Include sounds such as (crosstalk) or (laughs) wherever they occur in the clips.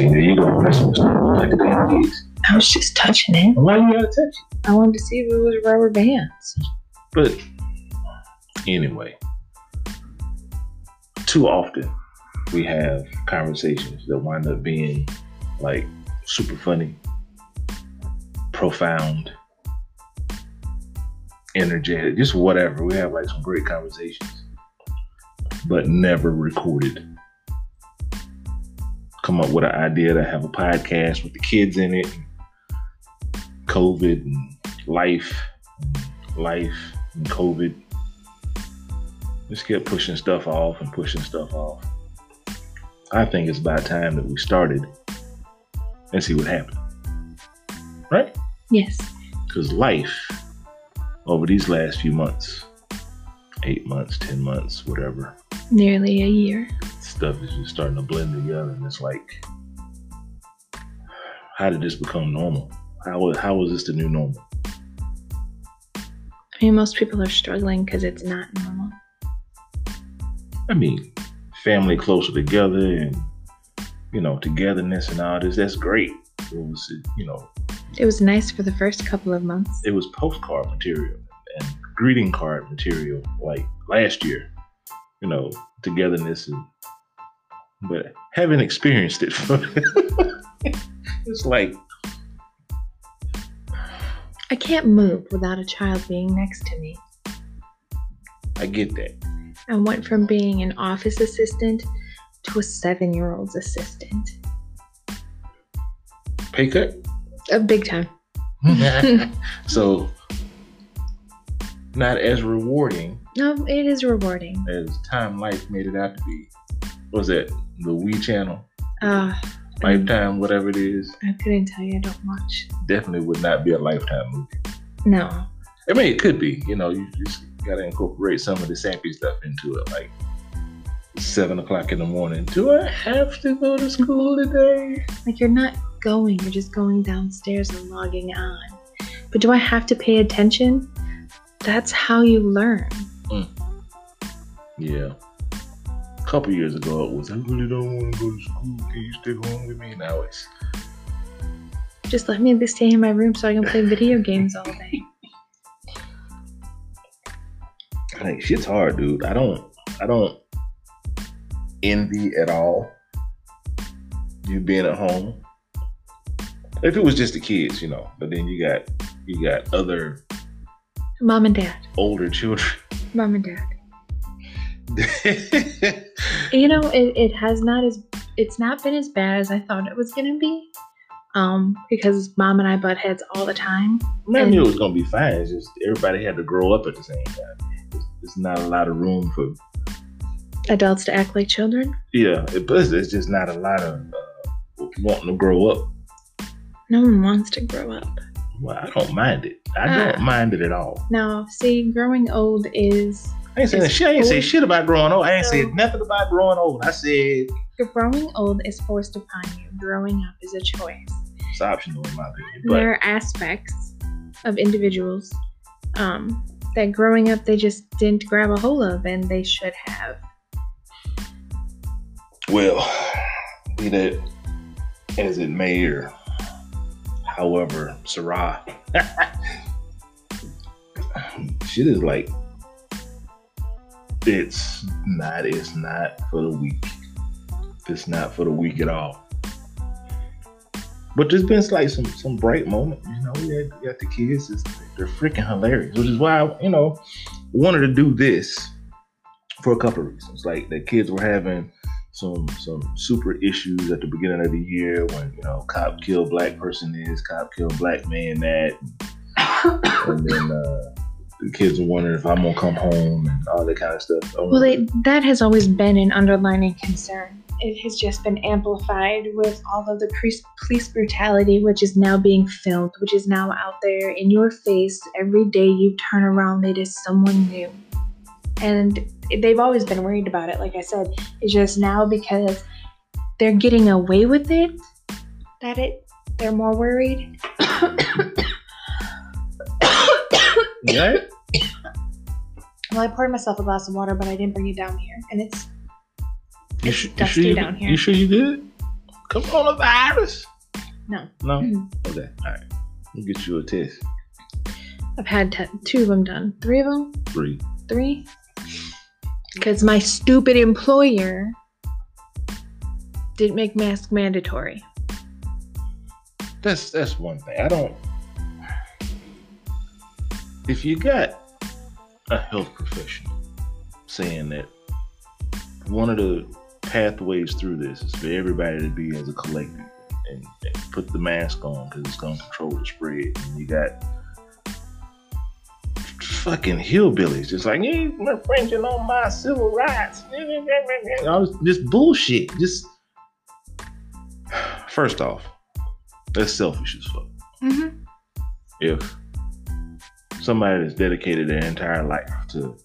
See, there you go. That's what's like the. I was just touching it. Why you gotta touch it? I wanted to see if it was rubber bands. But anyway, too often we have conversations that wind up being like super funny, profound, energetic, just whatever. We have like some great conversations, but never recorded. Come up with an idea to have a podcast with the kids in it, COVID and life, life and COVID. Just kept pushing stuff off and pushing stuff off. I think it's about time that we started and see what happened. Right? Yes. Because life over these last few months, eight months, 10 months, whatever, Nearly a year. Stuff is just starting to blend together. And it's like, how did this become normal? How, was- how was this the new normal? I mean, most people are struggling because it's not normal. I mean, family closer together and, you know, togetherness and all this, that's great. It was, you know, It was nice for the first couple of months. it was postcard material and greeting card material like last year, you know, togetherness and but haven't experienced it. (laughs) it's like I can't move without a child being next to me. I get that. I went from being an office assistant to a seven year old's assistant. Pay cut. A big time. (laughs) so not as rewarding No, it is rewarding. as Time Life made it out to be. What was that? The Wii channel? Uh, Lifetime, whatever it is. I couldn't tell you I don't watch. Definitely would not be a lifetime movie. No. I mean, it could be. You know, you just gotta incorporate some of the sappy stuff into it, like seven o'clock in the morning. Do I have to go to school today? Like you're not going, you're just going downstairs and logging on. But do I have to pay attention? That's how you learn. Yeah. A couple years ago, it was I really don't want to go to school. Can you stick home with me? Now it's Just let me stay in my room so I can play video (laughs) games all day. like shit's hard, dude. I don't, I don't envy at all you being at home. If it was just the kids, you know, but then you got you got other Mom and dad. older children. Mom and dad. (laughs) You know, it, it has not as it's not been as bad as I thought it was gonna be. Um, because mom and I butt heads all the time. I knew it was gonna be fine. It's just everybody had to grow up at the same time. There's, not a lot of room for Adults to act like children. yeah. It, but there's just not a lot of uh, wanting to grow up. No one wants to grow up. Well, I don't mind it. I don't Ah. mind it at all. Now, see, growing old is I ain't saying shit. I ain't say shit about growing old. I ain't So- said nothing about growing old. I said growing old is forced upon you. Growing up is a choice. it's optional in my opinion. But there are aspects of individuals um, that growing up they just didn't grab a hold of, and they should have. well, be that as it may, or however, Sarah, (laughs) shit is like it's not. It's not for the weak. It's not for the weak at all. But there's been like some some bright moments. You know, we got the kids. It's, they're freaking hilarious, which is why I, you know wanted to do this for a couple of reasons. Like the kids were having some some super issues at the beginning of the year when you know cop kill black person is cop kill black man that, and then uh, the kids are wondering if I'm gonna come home and all that kind of stuff. Oh, Well, that has always been an underlining concern. It has just been amplified with all of the police, police brutality, which is now being filmed, which is now out there in your face. Every day you turn around, it is someone new. And they've always been worried about it. Like I said, it's just now because they're getting away with it that it they're more worried. (coughs) yeah. (coughs) Well, I poured myself a glass of water, but I didn't bring it down here, and it's You, su- you dusty sure you, down here. You sure you did? coronavirus? No. No? Mhm. Okay. All right. We'll get you a test. I've had te- two of them done. Three of them? Three. Three? Because my stupid employer didn't make mask mandatory. That's that's one thing. I don't if you got a health professional saying that one of the pathways through this is for everybody to be as a collective and, and put the mask on because it's going to control the spread. And you got fucking hillbillies just like, yeah, we're infringing on my civil rights. All this, just bullshit. Just (sighs) first off, that's selfish as fuck Mm-hmm. if somebody that's dedicated their entire life to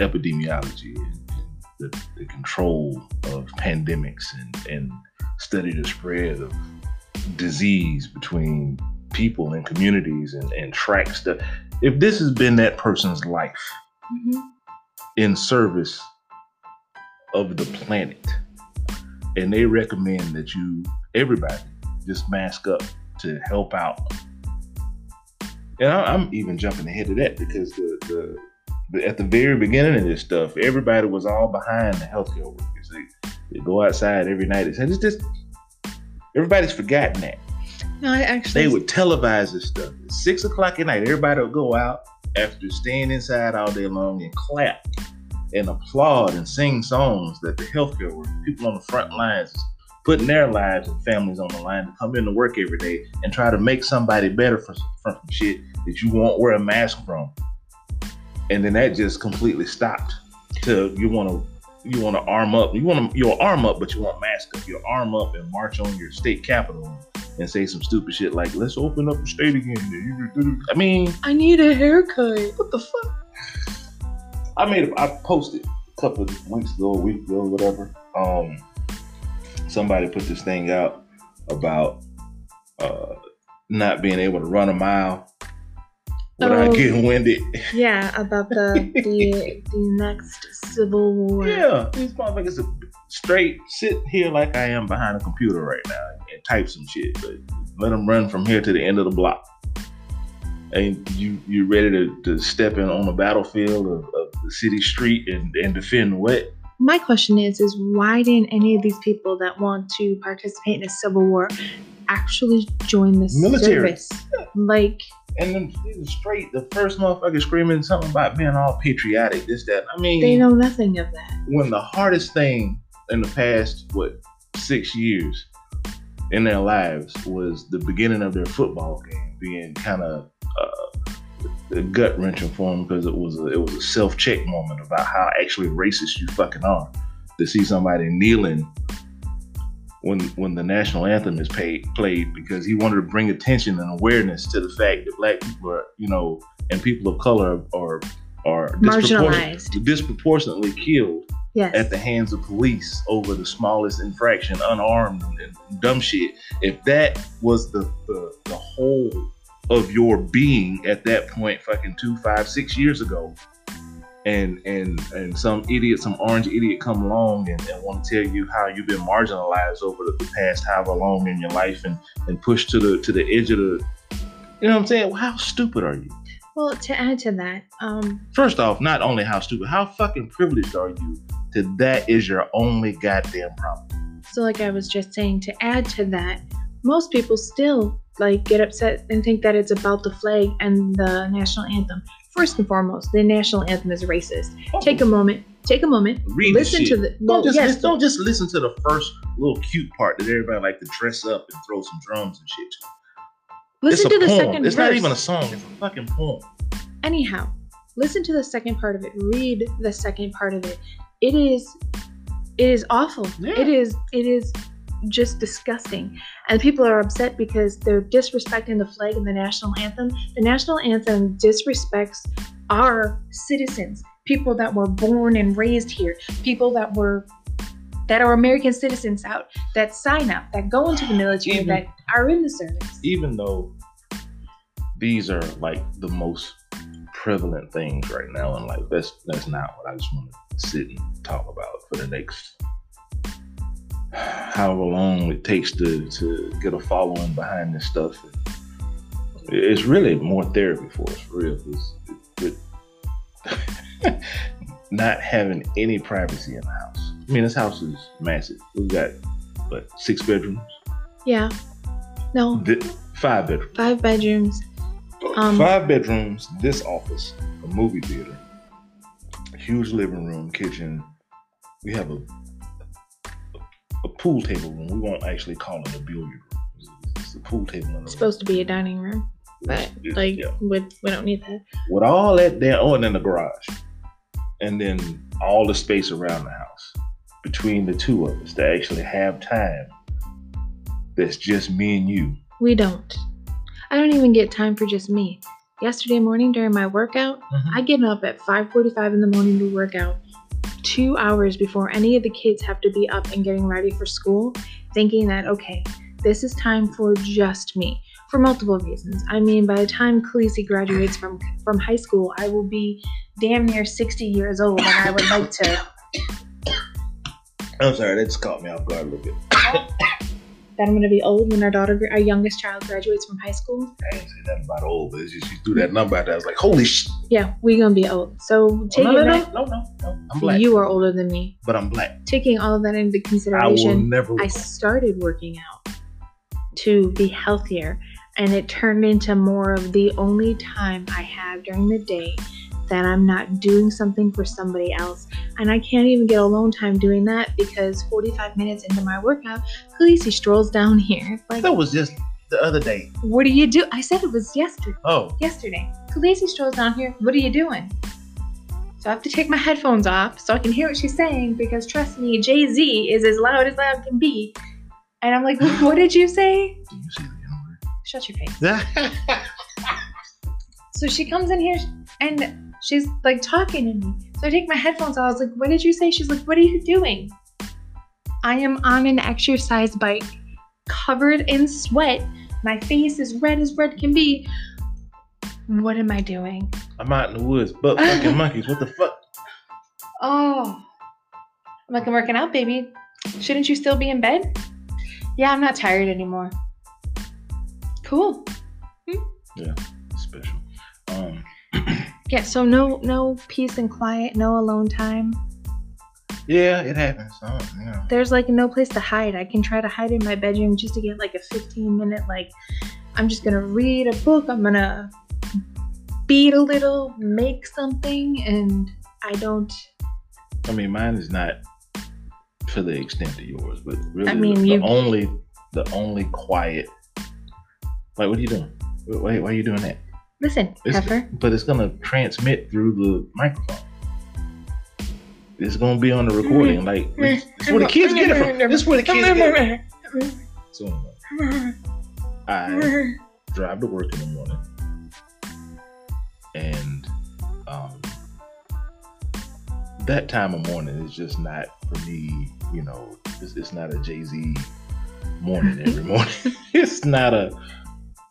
epidemiology and, the, the control of pandemics and, and study the spread of disease between people and communities and, and track stuff. If this has been that person's life Mm-hmm. in service of the planet, and they recommend that you, everybody, just mask up to help out. And I- I'm even jumping ahead of that because the, the, the at the very beginning of this stuff, everybody was all behind the healthcare workers. They, they go outside every night. It's just everybody's forgotten that. No, I actually. They would televise this stuff. At six o'clock at night, everybody would go out after staying inside all day long and clap and applaud and sing songs that the healthcare workers, people on the front lines, putting their lives and families on the line to come into work every day and try to make somebody better from, from some shit that you won't wear a mask from. And then that just completely stopped. To you want to you want to arm up. You want to you'll arm up, but you want mask up. You'll arm up and march on your state capitol and say some stupid shit like, "Let's open up the state again." I mean, I need a haircut. What the fuck? I made I posted a couple of weeks ago, a week ago, whatever. Um, somebody put this thing out about uh not being able to run a mile without Oh. getting winded. Yeah, about the (laughs) the the next civil war. Yeah, these motherfuckers are straight sit here like I am behind a computer right now and type some shit, but let them run from here to the end of the block. And you you ready to, to step in on the battlefield of, of the city street and, and defend what? My question is, is why didn't any of these people that want to participate in a civil war actually join the Military. service? Like, And then straight the first motherfucker screaming something about being all patriotic, this, that. I mean they know nothing of that. when the hardest thing in the past what six years in their lives was the beginning of their football game being kind of uh, gut wrenching for them because it was a, it was a self check moment about how actually racist you fucking are to see somebody kneeling when when the national anthem is paid, played because he wanted to bring attention and awareness to the fact that black people are you know and people of color are are disproportion- Marginalized. disproportionately killed Yes. at the hands of police over the smallest infraction, unarmed and dumb shit. If that was the, the the whole of your being at that point, fucking two, five, six years ago, and and and some idiot, some orange idiot come along and, and want to tell you how you've been marginalized over the, the past however long in your life and and pushed to the to the edge of the you know what I'm saying? Well, how stupid are you? well, to add to that, um, First off, not only how stupid, how fucking privileged are you that that is your only goddamn problem? so like I was just saying, to add to that, most people still like get upset and think that it's about the flag and the national anthem. First and foremost, the national anthem is racist. Oh. Take a moment. Take a moment. Read the listen to shit. the. Don't just, yes, listen, don't just listen to the first little cute part that everybody like to dress up and throw some drums and shit. to. listen it's a to the poem. second It's verse. not even a song. It's a fucking poem. anyhow listen to the second part of it read the second part of it it is it is awful Yeah. it is it is just disgusting. And people are upset because they're disrespecting the flag and the national anthem. The national anthem disrespects our citizens people that were born and raised here people that were that are american citizens out that sign up that go into the military Even- that are in the service. Even though these are like the most prevalent things right now in life, that's that's not what I just want to sit and talk about for the next however long it takes to to get a following behind this stuff. It's really more therapy for us, for real. It's, with (laughs) not having any privacy in the house. I mean, this house is massive. We've got what six bedrooms, Yeah. No, Th- five bedrooms. five bedrooms. Um, five bedrooms, this office, a movie theater, huge living room, kitchen. We have a a pool table room. We won't actually call it a billiard room. It's, a pool table in the It's supposed to be a dining room, but It's- like yeah. we, we don't need that. with all that there, oh, and then the garage, and then all the space around the house between the two of us to actually have time. That's just me and you. We don't. I don't even get time for just me. Yesterday morning during my workout, mm-hmm. I get up at 5:45 in the morning to work out. 2 hours before any of the kids have to be up and getting ready for school, thinking that okay, this is time for just me for multiple reasons. I mean, by the time Khaleesi graduates from from high school, I will be damn near 60 years old and I would like to I'm sorry, that just caught me off guard a little bit. That I'm going to be old when our daughter our youngest child graduates from high school. I didn't say that about old, but it's just, you threw that number out there. I was like, holy shit. Yeah, we're going to be old. So, Oh, taking no, no, that no, no, no, no. I'm black, you are older than me. but I'm black. Taking all of that into I will consideration, never. I started working out to be healthier, and it turned into more of the only time I have during the day that I'm not doing something for somebody else. And I can't even get alone time doing that because 45 minutes into my workout, Khaleesi strolls down (laughs) here. Like, that was just the other day. what do you do? I said it was yesterday. Oh, Yesterday, Khaleesi strolls down here. What are you doing? So I have to take my headphones off so I can hear what she's saying because trust me, Jay Z is as loud as loud can be. And I'm like, what did you say? do you see the Shut your face. (laughs) So she comes in here and she's like talking to me. So I take my headphones off. I was like, what did you say? She's like, what are you doing? I am on an exercise bike, covered in sweat. My face is red as red can be. What am I doing? I'm out in the woods, but fucking (laughs) monkeys. What the fuck? Oh. I'm like, I'm working out, baby. Shouldn't you still be in bed? Yeah, I'm not tired anymore. Cool. Yeah, special. Um, (clears throat) Yeah, so no no peace and quiet, no alone time. yeah, it happens. You know. There's like no place to hide. I can try to hide in my bedroom just to get like a 15 minute like I'm just gonna read a book, I'm gonna beat a little, make something, and I don't I mean, mine is not to the extent of yours, but really, I mean, the, you- the only, the only quiet. Like, what are you doing? Why, why are you doing that? Listen, It's- Heifer. But it's gonna transmit through the microphone. It's gonna be on the recording. Like, it's where the kids get it from. This is where the kids get it. So anyway, I drive to work in the morning, and um, that time of morning is just not for me. You know, it's, it's not a Jay Z morning every morning. (laughs) it's not a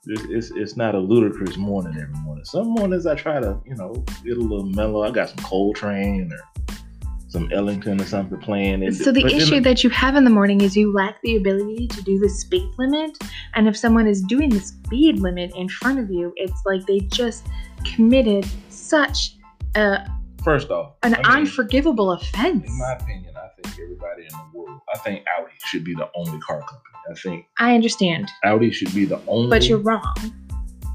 it's, it's not a Ludacris morning every morning. Some mornings I try to you know get a little mellow. I got some Coltrane or some Ellington or something playing. It- So the then issue that you have in the morning is you lack the ability to do the speed limit. And if someone is doing the speed limit in front of you, it's like they just committed such a, first off, an I mean, unforgivable offense. In my opinion, I think everybody in the world, I think Audi should be the only car company. I think I understand, Audi should be the only but you're wrong.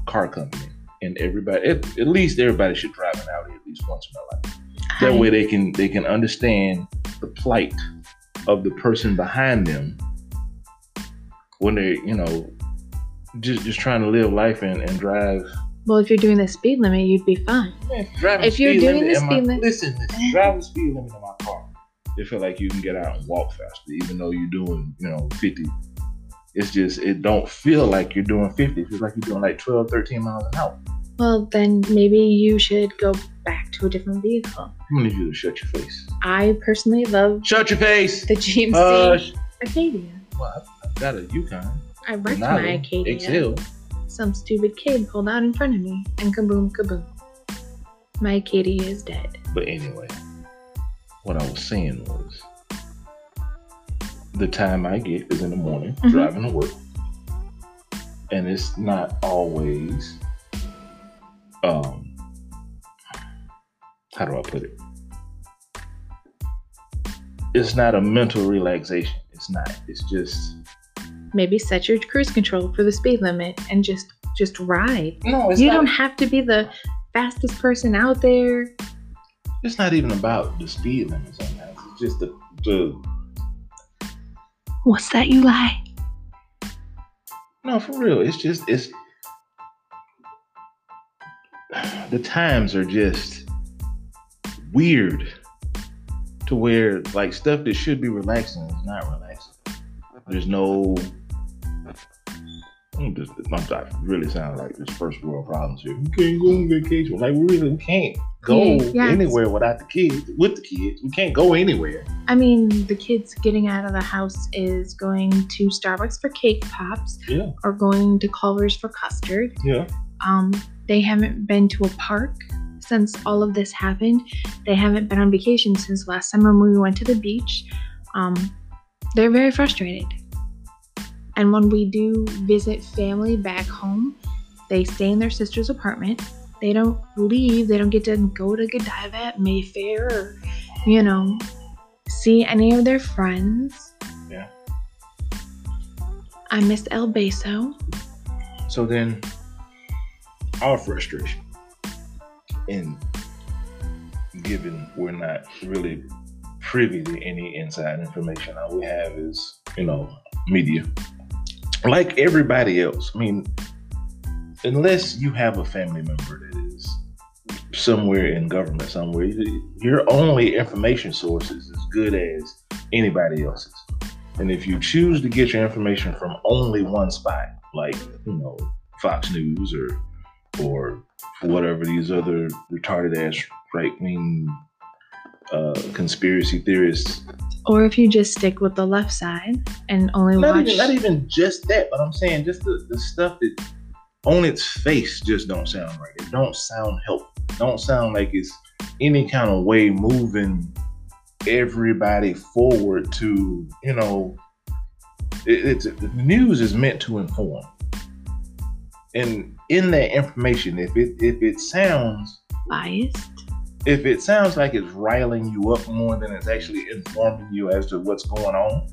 car company. And everybody, at, at least everybody should drive an Audi at least once in their life. That I- way they can they can understand the plight of the person behind them when they're, you know, just just trying to live life and, and drive. well, if you're doing the speed limit, you'd be fine. Driving If you're doing the speed limit- listen, listen, driving speed limit in my car. They feel like you can get out and walk faster, even though you're doing, you know, 50. It's just, it don't feel like you're doing 50. It feels like you're doing like 12, 13 miles an hour. Well, then maybe you should go back to a different vehicle. I'm gonna need you to shut your face. I personally love Shut your face. the GMC Hush. Uh, Acadia. Well, I've- I've got a Yukon. I wrecked Denali, my Acadia. XL. Some stupid kid pulled out in front of me, and kaboom, kaboom. My Acadia is dead. But anyway, what I was saying was the time I get is in the morning, Mhm. driving to work, and it's not always. Um, how do I put it? It's not a mental relaxation. It's not. It's just Maybe set your cruise control for the speed limit and just just ride. no. It's you not. don't have to be the fastest person out there. It's not even about the speed limit. Sometimes it's just the the. What's that you lie? No, for real. It's just it's. The times are just weird, to where like stuff that should be relaxing is not relaxing. There's no. I'm just, I'm I really sound like this first world problems here. We can't go on vacation. Like we really we can't go Yeah, anywhere without the kids. With the kids, we can't go anywhere. I mean, the kids getting out of the house is going to Starbucks for cake pops Yeah, or going to Culver's for custard. yeah. Um, they haven't been to a park since all of this happened. They haven't been on vacation since last summer when we went to the beach. Um, they're very frustrated. And when we do visit family back home, they stay in their sister's apartment. They don't leave. They don't get to go to Godiva at Mayfair or, you know, see any of their friends. Yeah. I miss El Beso. So then, our frustration, and given we're not really privy to any inside information, all we have is, you know, media. Like everybody else. I mean, unless you have a family member that is somewhere in government somewhere, your only information source is as good as anybody else's. And if you choose to get your information from only one spot, like, you know, Fox News or or whatever these other retarded ass right wing uh, conspiracy theorists. Or if you just stick with the left side and only Not watch. even, not even just that, but I'm saying just the, the stuff that on its face just don't sound right. It don't sound helpful. It don't sound like it's any kind of way moving everybody forward to, you know, it, it's the news is meant to inform. And in that information, if it if it sounds biased. if it sounds like it's riling you up more than it's actually informing you as to what's going on,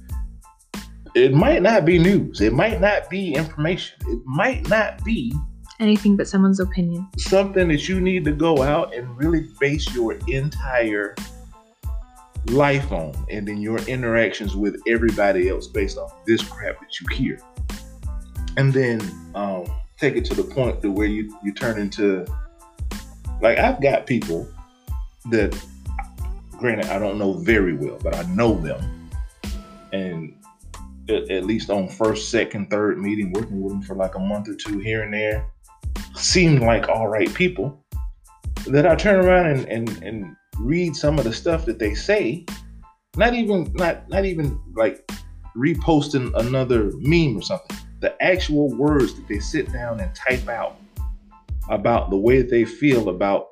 it might not be news. It might not be information. It might not be Anything but someone's opinion. something that you need to go out and really base your entire life on and then your interactions with everybody else based on this crap that you hear and then um, take it to the point to where you you turn into like i've got people that granted i don't know very well but i know them and at, least on first second third meeting working with them for like a month or two here and there seemed like all right people that I turn around and, and, and read some of the stuff that they say, not even not not even like reposting another meme or something. The actual words that they sit down and type out about the way that they feel about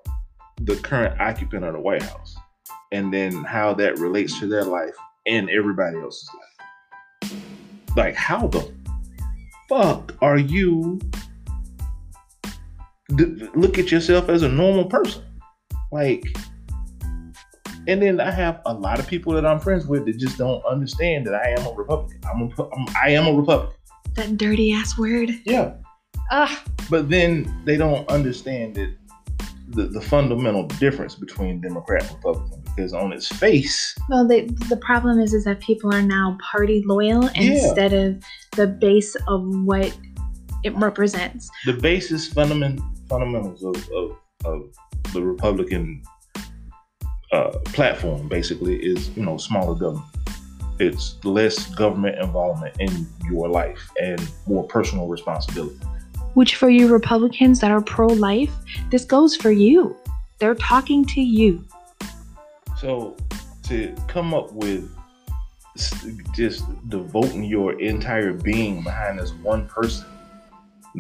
the current occupant of the White House, and then how that relates to their life and everybody else's life. Like, how the fuck are you d- look at yourself as a normal person. Like, and then I have a lot of people that I'm friends with that just don't understand that I am a Republican. I'm a, I'm, I am a Republican. That dirty ass word. Yeah. Ah, But then they don't understand that the, the fundamental difference between Democrat and Republican because on its face, well, they, the problem is, is that people are now party loyal instead of the base of what it represents. the basis fundament, fundamentals of, of, of the Republican uh, platform basically is you know smaller government. It's less government involvement in your life and more personal responsibility. Which, for you Republicans that are pro life, this goes for you. They're talking to you. So to come up with just devoting your entire being behind this one person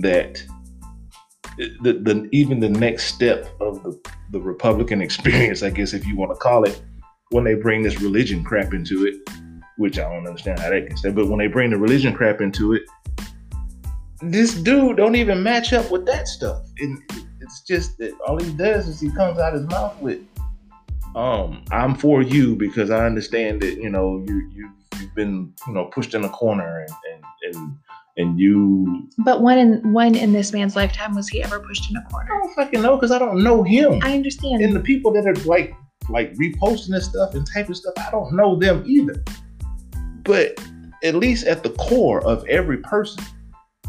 that eh, the, the even the next step of the, the Republican (laughs) experience, I guess if you want to call it, when they bring this religion crap into it, which I don't understand how that can stay. But when they bring the religion crap into it, this dude don't even match up with that stuff. And it's just that all he does is he comes out his mouth with, um, I'm for you because I understand that, you know, you you you've been, you know, pushed in a corner and and and, and you But when in when in this man's lifetime was he ever pushed in a corner? I don't fucking know because I don't know him. I understand. and the people that are like like reposting this stuff and typing stuff, I don't know them either. But at least at the core of every person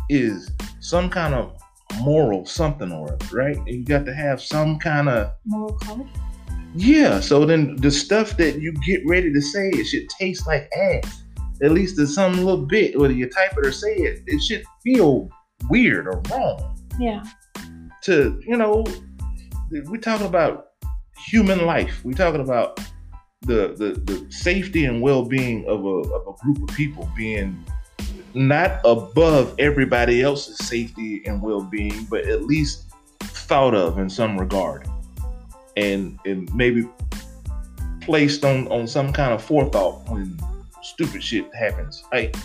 is some kind of moral something or other, right? And you got to have some kind of Moral code. Yeah. So then the stuff that you get ready to say, it should taste like ass. At least in some little bit, whether you type it or say it, it should feel weird or wrong Yeah. to you know we're talking about human life we're talking about the, the the safety and well-being of a, of a group of people being not above everybody else's safety and well-being but at least thought of in some regard and and maybe placed on on some kind of forethought when stupid shit happens like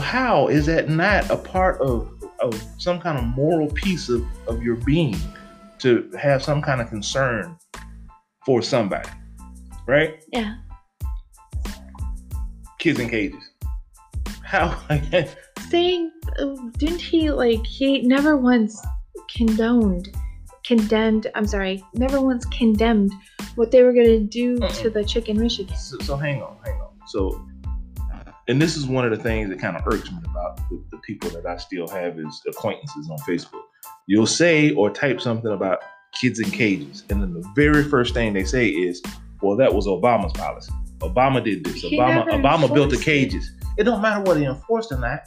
how is that not a part of of some kind of moral piece of, of your being to have some kind of concern for somebody, right? Yeah. Kids in cages. How? (laughs) Saying, uh, didn't he like he never once condoned, condemned? I'm sorry, never once condemned what they were gonna do to Uh-uh. the chick in Michigan. so, so hang on, hang on. So, and this is one of the things that kind of irks me about the, the people that I still have as acquaintances on Facebook. You'll say or type something about kids in cages, and then the very first thing they say is, "Well, that was Obama's policy. Obama did this. He Obama, Obama built the enforced it. cages." It don't matter whether he enforced or not.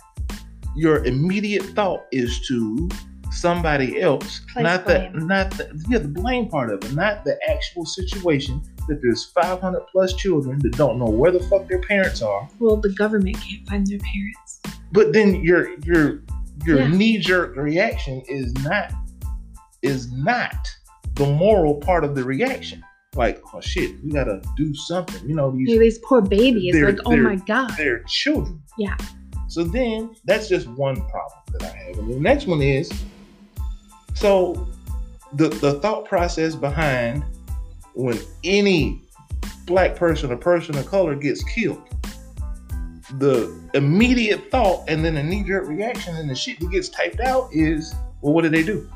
Your immediate thought is to somebody else, Place not the blame. not the yeah the blame part of it, not the actual situation that there's 500 plus children that don't know where the fuck their parents are. Well, the government can't find their parents. But then your your your Yeah. knee jerk reaction is not is not the moral part of the reaction. Like, oh shit, we gotta do something. You know, these Hey, these poor babies. Like, oh my god. they're children. Yeah. So then that's just one problem that I have. And the next one is so the the thought process behind when any black person or person of color gets killed, the immediate thought and then the knee-jerk reaction and the shit that gets typed out is, well, what did they do?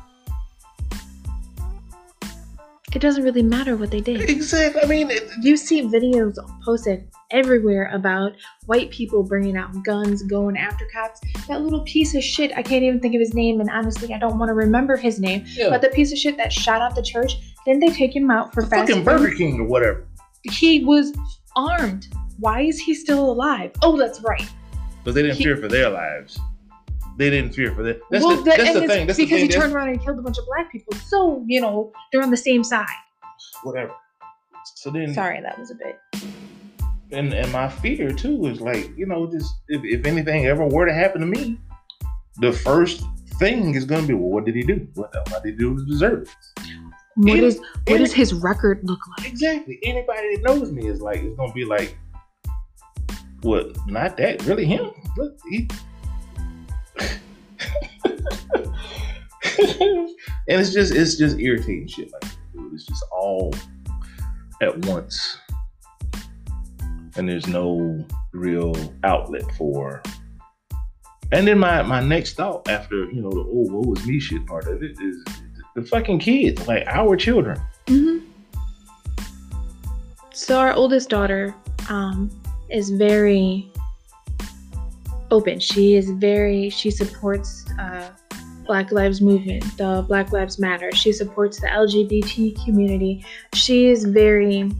It doesn't really matter what they did. Exactly. I mean, it, You see videos posted everywhere about white people bringing out guns, going after cops. That little piece of shit, I can't even think of his name, and honestly, I don't want to remember his name. yeah, But the piece of shit that shot up the church, didn't they take him out for fast fucking? Burger King or whatever. He was armed. Why is he still alive? Oh, that's right. But they didn't He- fear for their lives. They didn't fear for that. That's well, the, that- that's the thing. That's the because thing. he turned around and killed a bunch of black people. So, you know, they're on the same side. whatever. So then, Sorry, that was a bit. And and my fear too is like you know just if, if anything ever were to happen to me, the first thing is gonna be well, what did he do? What what did he do to deserve it? What Any- is what any- does his record look like? Exactly. Anybody that knows me is like it's gonna be like, what? Not that really him. Look, he. (laughs) and it's just it's just irritating shit like that, dude. It's just all at once, and there's no real outlet for. And then my my next thought after you know the oh what was me shit part of it is the fucking kids like our children. hmm So our oldest daughter um, is very open. She is very. She supports uh, Black Lives Movement, the Black Lives Matter. She supports the LGBT community. She is very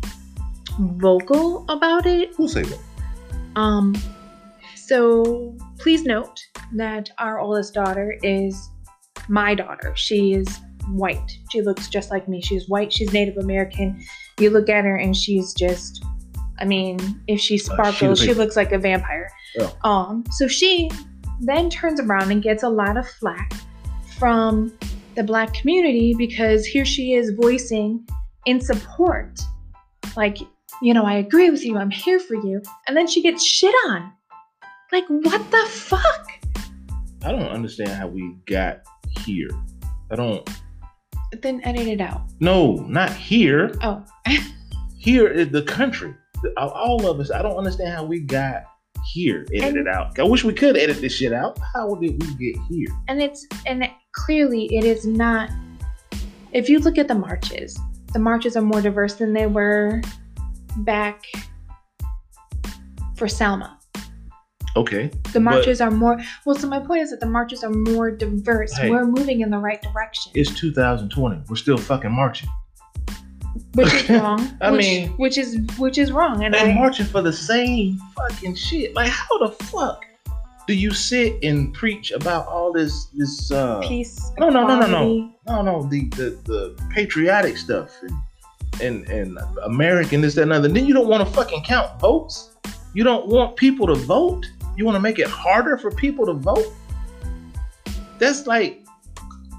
vocal about it. Who'll say that? Um, so please note that our oldest daughter is my daughter. She is white. She looks just like me. She's white. She's Native American. You look at her and she's just, I mean, if she sparkles, she paper. looks like a vampire. Yeah. Um, so she then turns around and gets a lot of flack from the black community because here she is voicing in support. Like you know, I agree with you, I'm here for you. And then she gets shit on. Like, what the fuck? I don't understand how we got here. I don't. Then edit it out. No, not here. Oh, (laughs) Here is the country. All of us. I don't understand how we got here. Edit And- it out. I wish we could edit this shit out. How did we get here? and it's, and clearly it is not. If you look at the marches, the marches are more diverse than they were back for Selma. Okay. The marches are more, well, so my point is that the marches are more diverse. Hey. We're moving in the right direction. It's 2020. We're still fucking marching. which is (laughs) wrong. I which, mean- which is which is wrong, and They I, marching for the same fucking shit. Like, how the fuck do you sit and preach about all this this uh peace. No, no, no, no, no. no no the the, the patriotic stuff and, and and American this that and other. Then you don't want to fucking count votes. You don't want people to vote. You want to make it harder for people to vote. That's like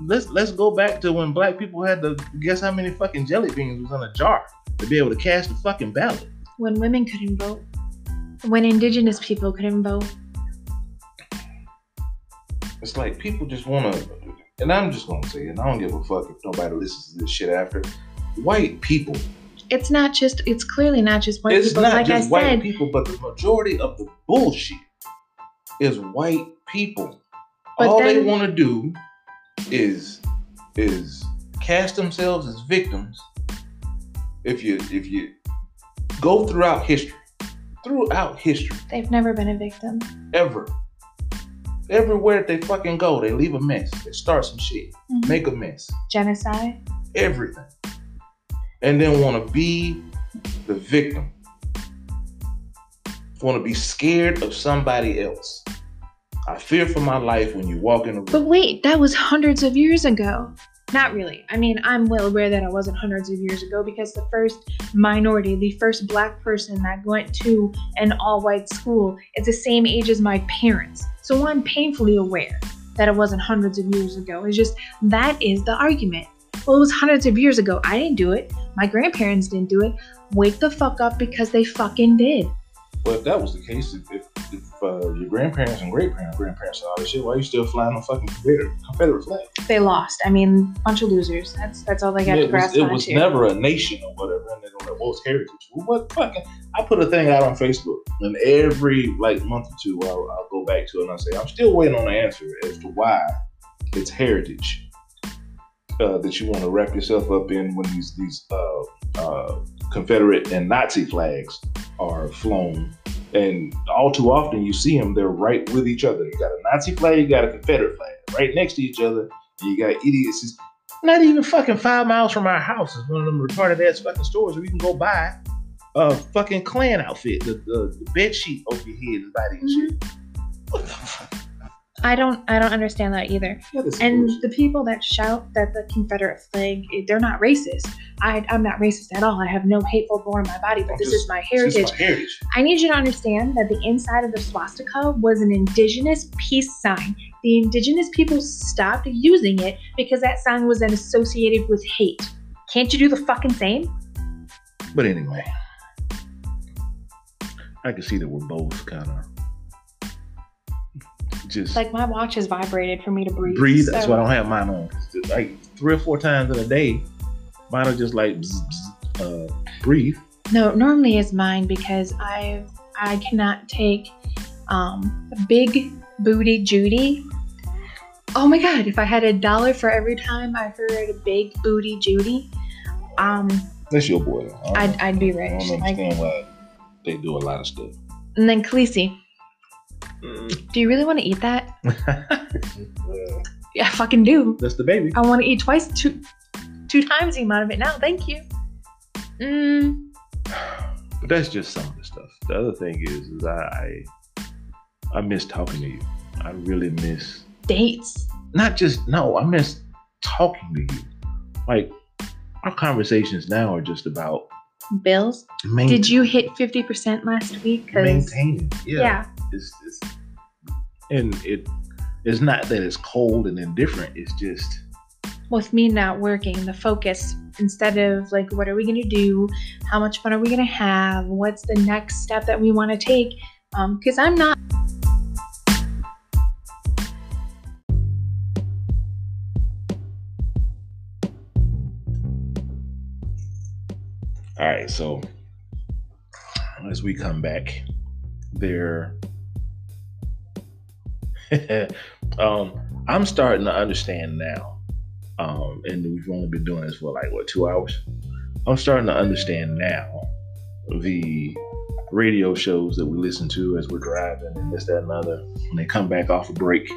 let's let's go back to when black people had to guess how many fucking jelly beans was in a jar to be able to cast a fucking ballot. When women couldn't vote, when indigenous people couldn't vote, It's like people just want to, and I'm just gonna say it. I don't give a fuck if nobody listens to this shit after. White people. it's not just. It's clearly not just white it's people. not Like just I white said, people, but the majority of the bullshit is white people. But All they want to do is is cast themselves as victims. If you if you go throughout history, throughout history, they've never been a victim. ever. Everywhere they fucking go, they leave a mess. They start some shit, Mhm. make a mess, Genocide. everything, and then want to be the victim. Want to be scared of somebody else. I fear for my life when you walk in the room. But wait, that was hundreds of years ago. Not really. I mean, I'm well aware that it wasn't hundreds of years ago because the first minority, the first black person that went to an all white school is the same age as my parents. So I'm painfully aware that it wasn't hundreds of years ago. It's just that is the argument. Well, it was hundreds of years ago. I didn't do it. My grandparents didn't do it. Wake the fuck up because they fucking did. Well, if that was the case, if, if, if uh, your grandparents and great parents, grandparents and all this shit, why are you still flying on fucking Confederate, Confederate flag? They lost. I mean, bunch of losers. That's that's all they got to it was, grasp it was never a nation or whatever, and they don't know what was heritage. Well, what fucking? I put a thing out on Facebook, and every like month or two, I'll, I'll go back to it and I say I'm still waiting on the answer as to why it's heritage uh, that you want to wrap yourself up in when these these uh, uh, Confederate and Nazi flags are flown. And all too often, you see them; they're right with each other. You got a Nazi flag, you got a Confederate flag, right next to each other. And you got idiots just not even fucking five miles from our house is one of them retarded ass fucking stores where you can go buy a fucking Klan outfit, the, the, the bed sheet over your head and body and shit. What the fuck? I don't I don't understand that either. And the people that shout that the Confederate flag, they're not racist. I, I'm not racist at all. I have no hateful bore in my body, but I'm this just- is my heritage. my heritage. I need you to understand that the inside of the swastika was an indigenous peace sign. The indigenous people stopped using it because that sign was then associated with hate. Can't you do the fucking same? But anyway, I can see that we're both kind of just Like my watch has vibrated for me to breathe. breathe. That's so- why I don't have mine on. Like three or four times in a day, mine will just like bzz, bzz, uh, breathe. No, normally it's mine because I I cannot take um big booty Judy. Oh my god, if I had a dollar for every time I heard big booty Judy, um That's your boy. I I'd, I'd be rich. I don't Like, understand why they do a lot of stuff. and then Khaleesi, do you really want to eat that? (laughs) Yeah, I fucking do. that's the baby. I want to eat twice two two times the amount of it now. Thank you. Mm, But that's just some of the stuff. The other thing is, is I I, I miss talking to you. I really miss dates. not just no, I miss talking to you. Like our conversations now are just about Bills. main- Did you hit 50% last week? maintaining. Yeah. yeah. It's, it's and it it's not that it's cold and indifferent. It's just with me not working, the focus instead of like, what are we going to do? How much fun are we going to have? What's the next step that we want to take? Because um, I'm not. All right, so as we come back, there. (laughs) um, I'm starting to understand now, um, and we've only been doing this for like what two hours. I'm starting to understand now the radio shows that we listen to as we're driving and this, that, and other. When they come back off a break,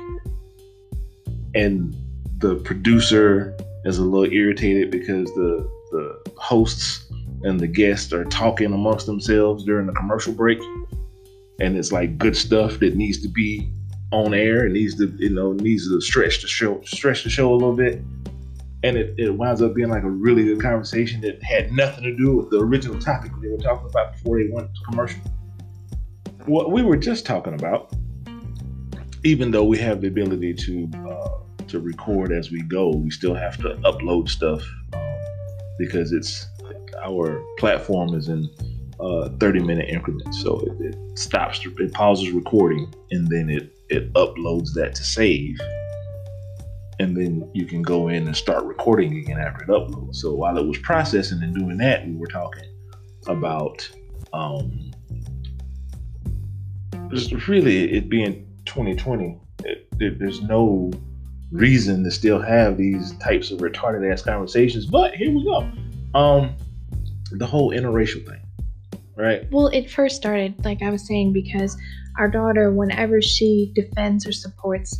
and the producer is a little irritated because the the hosts and the guests are talking amongst themselves during the commercial break and it's like good stuff that needs to be on air it needs to you know needs to stretch the show stretch the show a little bit. And it, it winds up being like a really good conversation that had nothing to do with the original topic they were talking about before they went to commercial. What we were just talking about even though we have the ability to uh, to record as we go we still have to upload stuff um, because it's our platform is in uh, 30 minute increments. So it, it, stops, it pauses recording, and then it, it uploads that to save. And then you can go in and start recording again after it uploads. So while it was processing and doing that, we were talking about um, just really it being 2020. It, it, there's no reason to still have these types of retarded ass conversations, but here we go. Um, the whole interracial thing, right? Well, it first started, like I was saying, because our daughter, whenever she defends or supports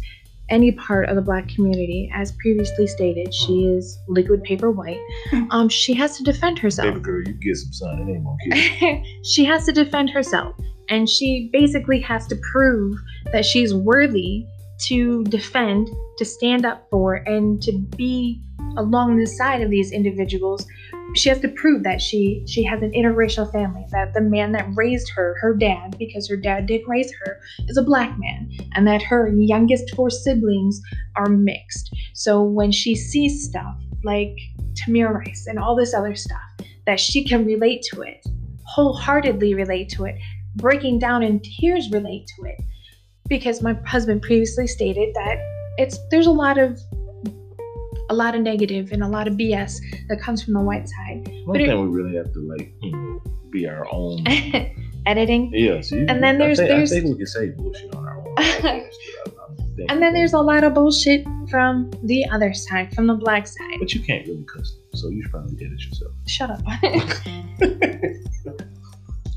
any part of the black community, as previously stated, she uh-huh. is liquid paper white. (laughs) Um, she has to defend herself. Baby girl, you get some sun. It ain't gonna (laughs) she has to defend herself, and she basically has to prove that she's worthy to defend, to stand up for, and to be along the side of these individuals she has to prove that she she has an interracial family that the man that raised her her dad because her dad did raise her is a black man and that her youngest four siblings are mixed. So when she sees stuff like tamir rice and all this other stuff that she can relate to it wholeheartedly relate to it breaking down in tears relate to it. Because my husband previously stated that it's there's a lot of a lot of negative and a lot of BS that comes from the white side. One but thing it, we really have to like, you know, be our own (laughs) editing. Yeah, so you, and then there's I think, there's I think we can say bullshit on our own. (laughs) and then there's a lot of bullshit from the other side, from the black side. But you can't really cuss, so you should probably edit yourself. Shut up. (laughs)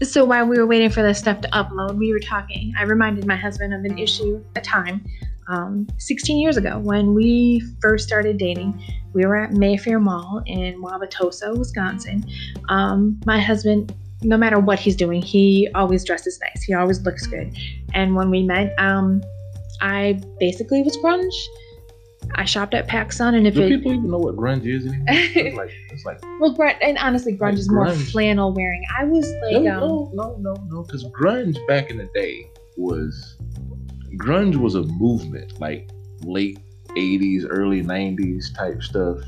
so while we were waiting for this stuff to upload, we were talking. I reminded my husband of an issue, a time um, 16 years ago when we first started dating. We were at Mayfair Mall in Wauwatosa, Wisconsin. Um, my husband, no matter what he's doing, he always dresses nice. He always looks good. And when we met, um, I basically was grunge. I shopped at PacSun, and if Do it, people even know what grunge is anymore? it's like, it's like (laughs) well, grunge, and honestly, grunge like is more grunge. flannel wearing. I was like, no, um, no, no, no, because grunge back in the day was grunge was a movement, like late '80s, early '90s type stuff.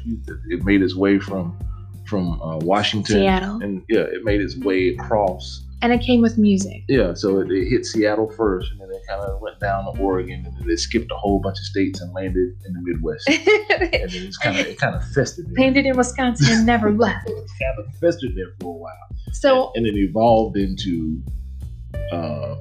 It made its way from from uh, Washington, Seattle, and yeah, it made its way across. And it came with music. Yeah, so it, it hit Seattle first, and then it kind of went down to Oregon, and then it skipped a whole bunch of states and landed in the Midwest. (laughs) and then it's kind of it kind of festered. There. Landed in Wisconsin and never (laughs) left. it kind of festered there for a while. So and, and it evolved into uh,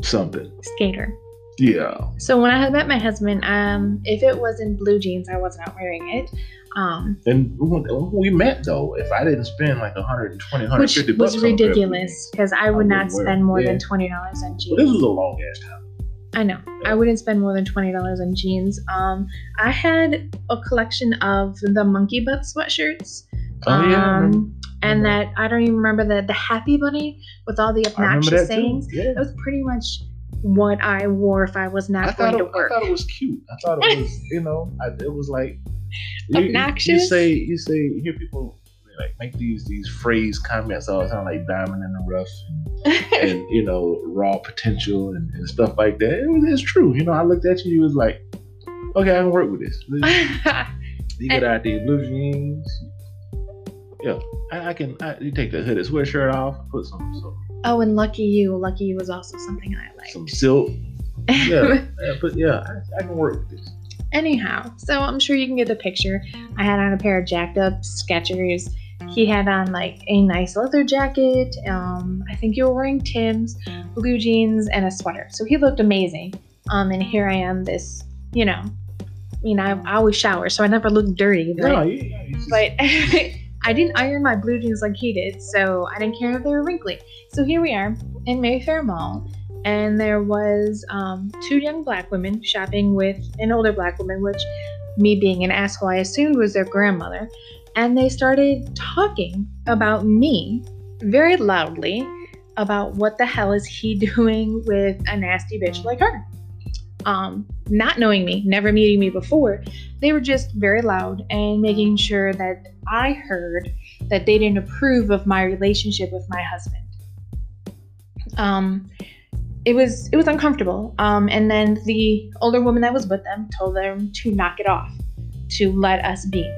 something. Skater. Yeah. So when I met my husband, um, if it was in blue jeans, I was not wearing it. Um, and we met though, if I didn't spend like 120, 150 which was ridiculous because I would I not spend more yeah. than twenty dollars on jeans. this was a long ass time. I know. Yeah. I wouldn't spend more than twenty dollars on jeans. Um, I had a collection of the monkey butt sweatshirts. Oh yeah. Um, and that I don't even remember the the happy bunny with all the obnoxious sayings. Too. Yeah. It was pretty much what I wore if I was not I going it, to work. I thought it was cute. I thought it was, you know, I, it was like obnoxious. You, you say, you say, you hear people like make these these phrase comments all the time, like diamond in the rough, and, (laughs) and you know, raw potential and, and stuff like that. It was, it's true. You know, I looked at you, you was like, okay, I can work with this. (laughs) You get out these blue jeans. Yeah, I, I can. I, you take the hooded sweatshirt off, put some some, Oh, and Lucky You. Lucky You was also something I like. some silk. (laughs) Yeah, yeah, but yeah, I, I can work with this. Anyhow, so I'm sure you can get the picture. I had on a pair of jacked up Skechers. He had on like a nice leather jacket. Um, I think you were wearing Tim's, blue jeans, and a sweater. So he looked amazing. Um, and here I am, this, you know, you know, I, I always shower, so I never look dirty. But, No, yeah, yeah, just- but (laughs) I didn't iron my blue jeans like he did, so I didn't care if they were wrinkly. So here we are in Mayfair Mall, and there was um, two young black women shopping with an older black woman, which me being an asshole, I assumed was their grandmother. And they started talking about me very loudly about what the hell is he (laughs) doing with a nasty bitch like her. Um, not knowing me, never meeting me before, they were just very loud and making sure that I heard that they didn't approve of my relationship with my husband. Um, it was it was uncomfortable. Um, and then the older woman that was with them told them to knock it off, to let us be.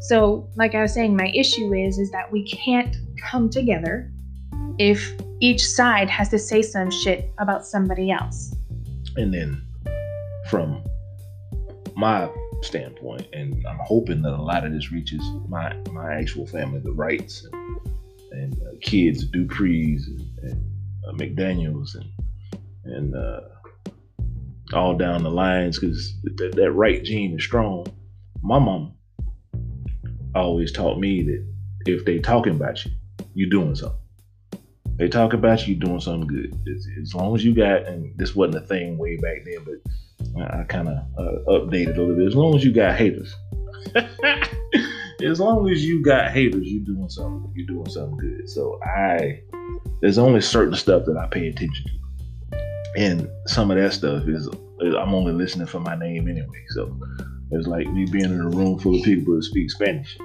So, like I was saying, my issue is is that we can't come together if each side has to say some shit about somebody else. and then from my standpoint, and I'm hoping that a lot of this reaches my my actual family, the Wrights and, and uh, kids, Duprees and, and uh, McDaniel's and and uh, all down the lines, because that, right gene is strong. My mom always taught me that if they talking about you, you doing something. They talk about you doing something good. As, as long as you got, and this wasn't a thing way back then, but I, I kind of uh, updated a little bit. As long as you got haters, (laughs) as long as you got haters, you doing something. You doing something good. So I, there's only certain stuff that I pay attention to, and some of that stuff is, is I'm only listening for my name anyway. So it's like me being in a room full of people that speak Spanish.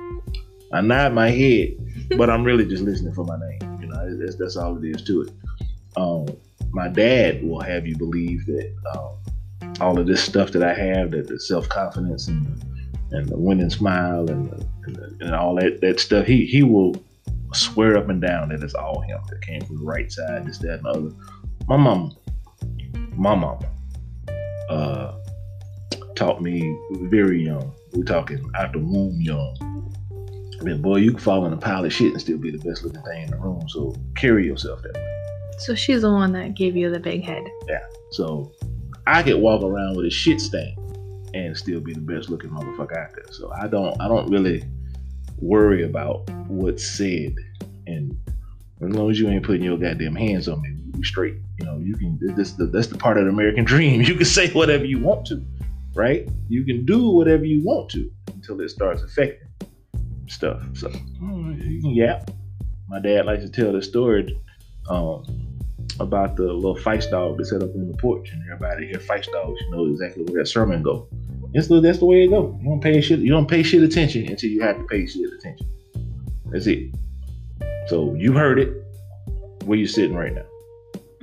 I nod my head, (laughs) but I'm really just listening for my name. You know, that's, that's all it is to it. Um, my dad will have you believe that um, all of this stuff that I have, that the self confidence and and the winning smile and, the, and, the, and all that that stuff, he he will swear up and down that it's all him that came from the right side, this, that, and the other. My mom, my mama, uh, taught me very young. We're talking out the womb young. I mean, boy, you can fall in a pile of shit and still be the best looking thing in the room. So carry yourself that way. So she's the one that gave you the big head. Yeah. So I could walk around with a shit stain and still be the best looking motherfucker out there. So I don't I don't really worry about what's said. And as long as you ain't putting your goddamn hands on me, we straight. You know, you can this the that's the part of the American (laughs) dream. You can say whatever you want to, right? You can do whatever you want to until it starts affecting stuff. So you can yap. My dad likes to tell the story um, about the little feist dog that set up on the porch, and everybody hear feist dogs, you know exactly where that sermon go. That's the that's the way it go. You don't pay shit. You don't pay shit attention until you have to pay shit attention. That's it. So you heard it. Where you sitting right now?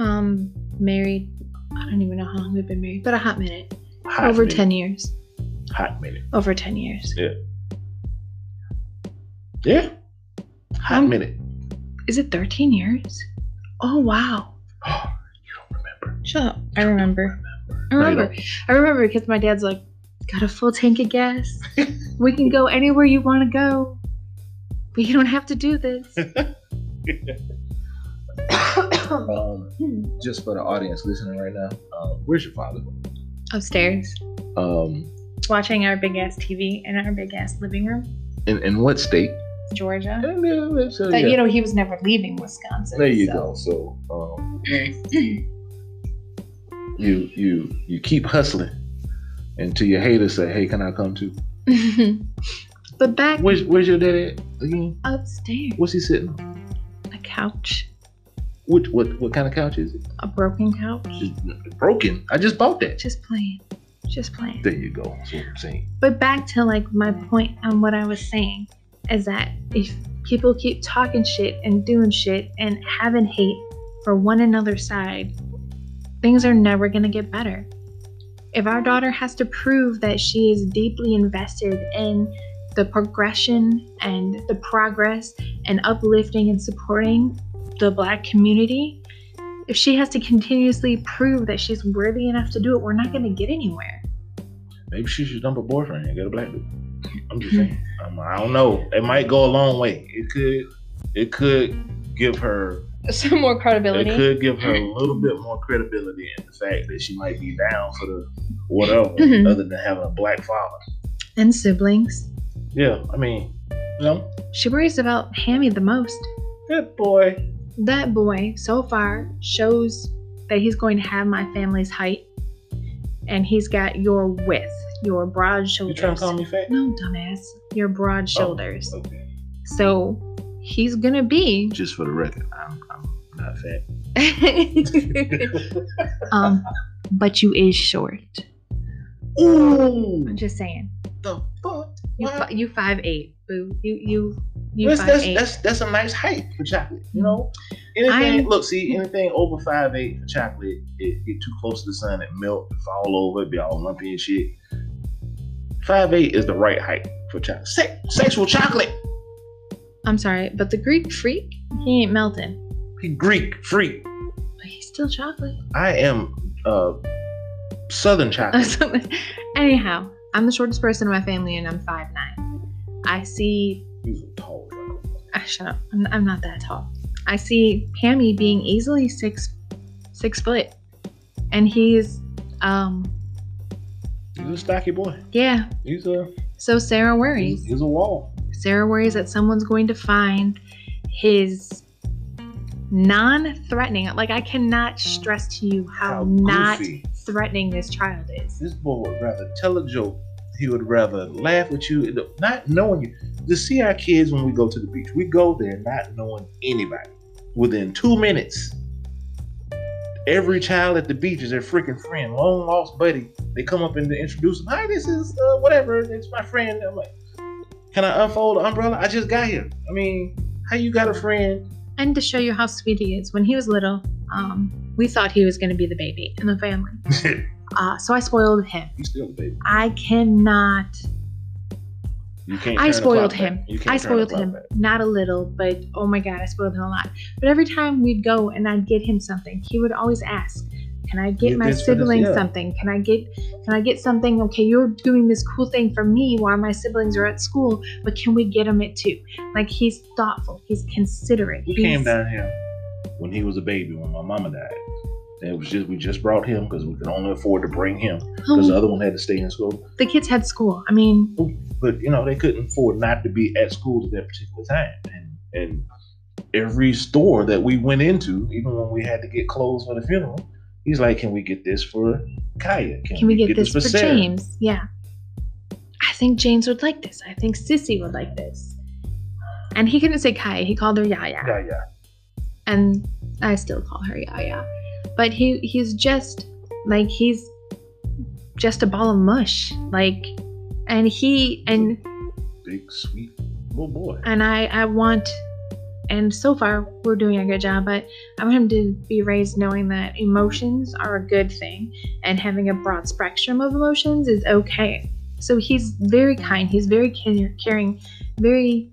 Um, married. I don't even know how long we've been married, but a hot minute. Hot Over minute. ten years. Hot minute. Over ten years. Yeah. Yeah. Hot Um, minute. Is it thirteen years? Oh wow. (gasps) you don't remember. Shut up. I remember. I No, remember. I remember because my dad's like, got a full tank of gas. (laughs) we can go anywhere you want to go. But you don't have to do this. (laughs) (coughs) (coughs) (coughs) (laughs) Um, just for the audience listening right now, um, where's your father? Upstairs, Um, watching our big ass TV in our big ass living room, in, in what state? Georgia. Yeah, so, But yeah. you know, he was never leaving Wisconsin. There you so- go. So um, (clears throat) you you you keep hustling until your haters say, "Hey, can I come too?" (laughs) but back Where's Where's your dad at again? upstairs, What's he sitting on? a couch, What what what kind of couch is it? a broken couch. Just broken. I just bought that. Just playing. Just playing. There you go. That's what I'm saying. But back to like my point on what I was saying is that if people keep talking shit and doing shit and having hate for one another's side, things are never gonna get better. If our daughter has to prove that she is deeply invested in the progression and the progress and uplifting and supporting the black community, if she has to continuously prove that she's worthy enough to do it, we're not going to get anywhere. Maybe she should dump a boyfriend and get a black dude. I'm just saying. Um, I don't know. It might go a long way. It could. It could give her. Some more credibility. It could give her a little bit more credibility in the fact that she might be down for the whatever, (laughs) Mhm. other than having a black father. and siblings. Yeah, I mean, you know, She worries about Hammy the most. good boy. That boy, so far, shows that he's going to have my family's height. And he's got your width, your broad You shoulders. trying to call me fat? No, dumbass. Your broad shoulders. Okay. So he's gonna be Just for the record, I'm, I'm not fat. (laughs) (laughs) um but you is short. Ooh, I'm just saying. the fuck? You fi- you five eight, boo. You you you That's, that's, eight. that's that's a nice height for chocolate. You know, anything. I'm- look, see, anything over five eight for chocolate, it get too close to the sun, it melt, it fall over, it be all lumpy and shit. Five eight is the right height for chocolate. Se- sexual chocolate. I'm sorry, but the Greek freak, he ain't melting. He Greek freak. But he's still chocolate. I am uh Southern (laughs) chocolate. Anyhow, I'm the shortest person in my family and I'm five nine. I see He's a tall chocolate. ah, shut up. I'm, I'm not that tall. I see Pammy being easily six six foot. And he's um He's a stocky boy. yeah. He's a So Sarah worries. he's, he's a wall. Sarah worries that someone's going to find his non-threatening. Like I cannot stress to you how, How not threatening this child is. This boy would rather tell a joke. He would rather laugh with you, not knowing you. To see our kids when we go to the beach, we go there not knowing anybody. Within two minutes, every child at the beach is their freaking friend, long lost buddy. They come up and they introduce them. Hi, this is uh, whatever. It's my friend. I'm like, can I unfold the umbrella? I just got here. I mean, how you got a friend? And to show you how sweet he is, when he was little, um, we thought he was going to be the baby in the family. (laughs) Uh, so I spoiled him. He's still the baby. I cannot. You can't. I spoiled him. You can't I spoiled him. back. Not a little, but oh my god, I spoiled him a lot. But every time we'd go and I'd get him something, he would always ask, "Can I get Get my this for this- siblings yeah. something? Can I get can I get something? Okay, you're doing this cool thing for me while my siblings are at school, but can we get him it too?" Like he's thoughtful, he's considerate. He he's, came down here when he was a baby when my mama died. And it was just we just brought him because we could only afford to bring him oh. because the Oh, other one had to stay in school. the kids had school. I mean, But you know they couldn't afford not to be at school at that particular time. And and every store that we went into, even when we had to get clothes for the funeral, he's like, "Can we get this for Kaya? can we get, this, for Sarah?" James? Yeah. I think James would like this. I think Sissy would like this. And he couldn't say Kaya. He called her Yaya. Yeah. and I still call her Yaya. But he he's just like he's just a ball of mush. Like and he and Big sweet little boy. and I I want and so far we're doing a good job, but I want him to be raised knowing that emotions are a good thing and having a broad spectrum of emotions is okay. So he's very kind, he's very caring, very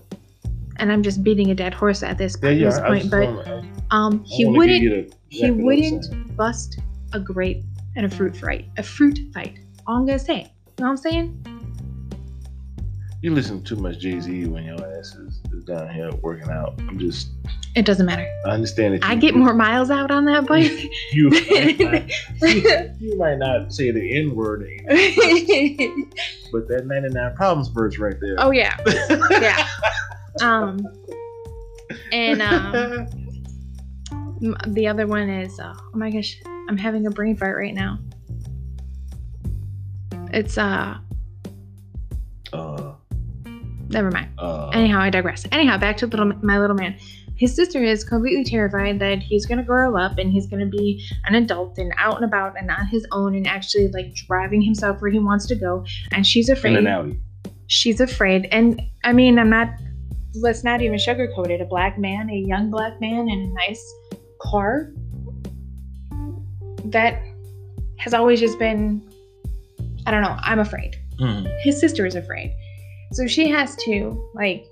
and I'm just beating a dead horse at this, Yeah, yeah. this point, but um he wouldn't he exactly what I'm wouldn't bust a grape and a fruit fight. A fruit fight. All I'm gonna say. You know what I'm saying? You listen to too much Jay Z when your ass is, is down here working out. I'm just, It doesn't matter. I understand that. I get more miles out on that bike. (laughs) You, might not, (laughs) you might not say the N word, (laughs) but that 99 problems verse right there. oh yeah. Yeah. Um and um the other one is uh, oh my gosh, I'm having a brain fart right now. It's uh Uh, never mind. uh, Anyhow, I digress. Anyhow, back to little my little man. His sister is completely terrified that he's gonna grow up and he's gonna be an adult and out and about and on his own and actually like driving himself where he wants to go. And she's in afraid. and out. She's afraid. And I mean, I'm not. Let's not even sugarcoat it. A black man, a young black man, in a nice car. That has always just been I don't know. I'm afraid. Mhm. His sister is afraid. So she has to like